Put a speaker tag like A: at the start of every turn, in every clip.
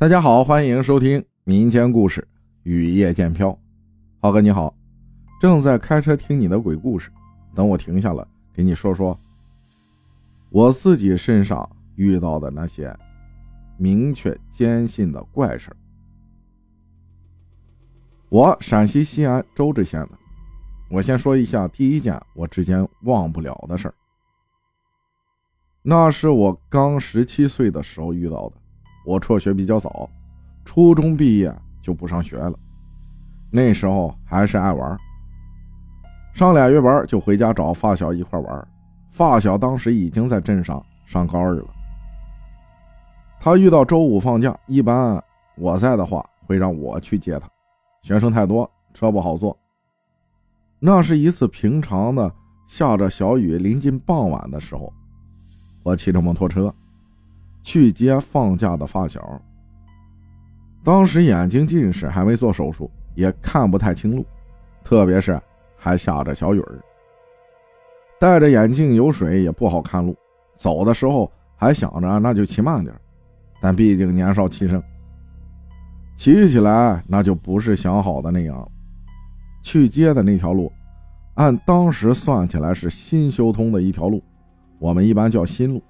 A: 大家好，欢迎收听民间故事《雨夜见飘》。浩哥你好，正在开车听你的鬼故事，等我停下了，给你说说我自己身上遇到的那些明确坚信的怪事我陕西西安周至县的，我先说一下第一件我至今忘不了的事儿。那是我刚十七岁的时候遇到的。我辍学比较早，初中毕业就不上学了。那时候还是爱玩，上俩月班就回家找发小一块玩。发小当时已经在镇上上高二了。他遇到周五放假，一般我在的话会让我去接他，学生太多，车不好坐。那是一次平常的下着小雨，临近傍晚的时候，我骑着摩托车。去接放假的发小。当时眼睛近视，还没做手术，也看不太清路，特别是还下着小雨儿。戴着眼镜有水也不好看路，走的时候还想着那就骑慢点，但毕竟年少气盛，骑起来那就不是想好的那样。去接的那条路，按当时算起来是新修通的一条路，我们一般叫新路。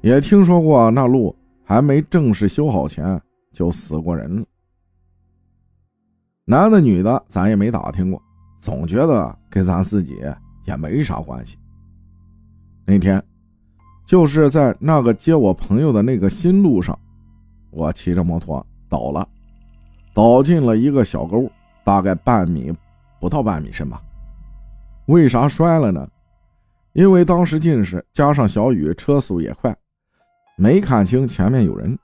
A: 也听说过那路还没正式修好前就死过人了，男的女的咱也没打听过，总觉得跟咱自己也没啥关系。那天就是在那个接我朋友的那个新路上，我骑着摩托倒了，倒进了一个小沟，大概半米不到半米深吧。为啥摔了呢？因为当时近视加上小雨，车速也快。没看清前面有人，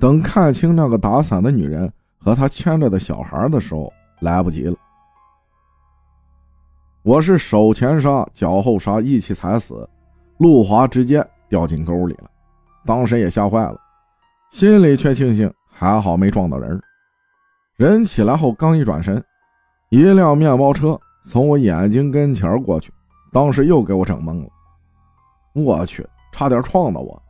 A: 等看清那个打伞的女人和她牵着的小孩的时候，来不及了。我是手前刹、脚后刹一起踩死，路滑直接掉进沟里了。当时也吓坏了，心里却庆幸还好没撞到人。人起来后刚一转身，一辆面包车从我眼睛跟前过去，当时又给我整懵了。我去，差点撞到我。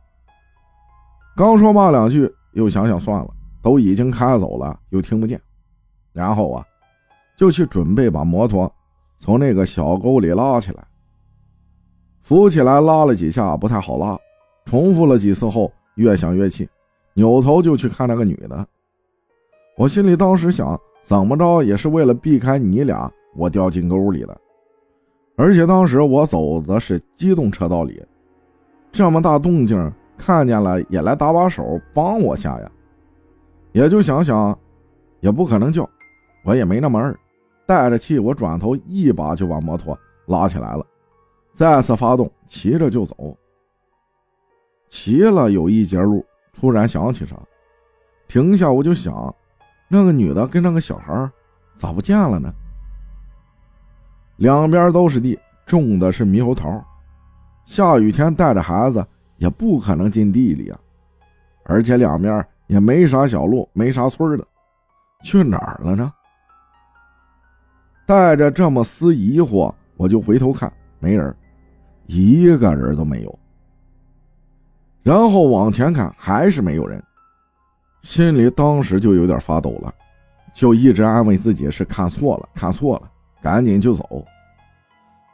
A: 刚说骂两句，又想想算了，都已经开走了，又听不见。然后啊，就去准备把摩托从那个小沟里拉起来。扶起来拉了几下，不太好拉。重复了几次后，越想越气，扭头就去看那个女的。我心里当时想，怎么着也是为了避开你俩，我掉进沟里了。而且当时我走的是机动车道里，这么大动静。看见了也来搭把手帮我下呀，也就想想，也不可能叫，我也没那么二，带着气我转头一把就把摩托拉起来了，再次发动骑着就走。骑了有一截路，突然想起啥，停下我就想，那个女的跟那个小孩咋不见了呢？两边都是地，种的是猕猴桃，下雨天带着孩子。也不可能进地里啊，而且两边也没啥小路，没啥村的，去哪儿了呢？带着这么丝疑惑，我就回头看，没人，一个人都没有。然后往前看，还是没有人，心里当时就有点发抖了，就一直安慰自己是看错了，看错了，赶紧就走。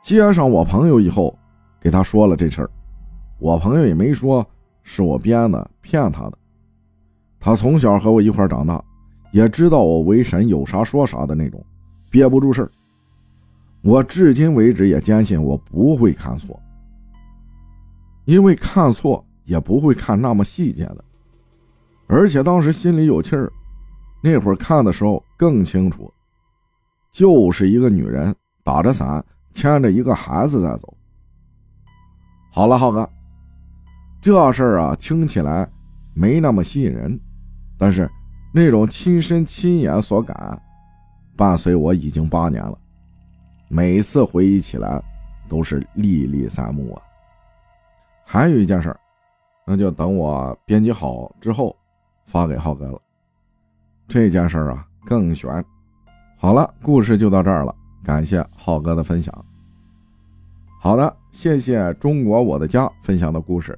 A: 接上我朋友以后，给他说了这事儿。我朋友也没说是我编的骗他的，他从小和我一块长大，也知道我为神有啥说啥的那种，憋不住事儿。我至今为止也坚信我不会看错，因为看错也不会看那么细节的，而且当时心里有气儿，那会儿看的时候更清楚，就是一个女人打着伞牵着一个孩子在走。好了，浩哥。这事儿啊，听起来没那么吸引人，但是那种亲身亲眼所感，伴随我已经八年了，每次回忆起来都是历历在目啊。还有一件事儿，那就等我编辑好之后发给浩哥了。这件事儿啊更悬。好了，故事就到这儿了，感谢浩哥的分享。好的，谢谢中国我的家分享的故事。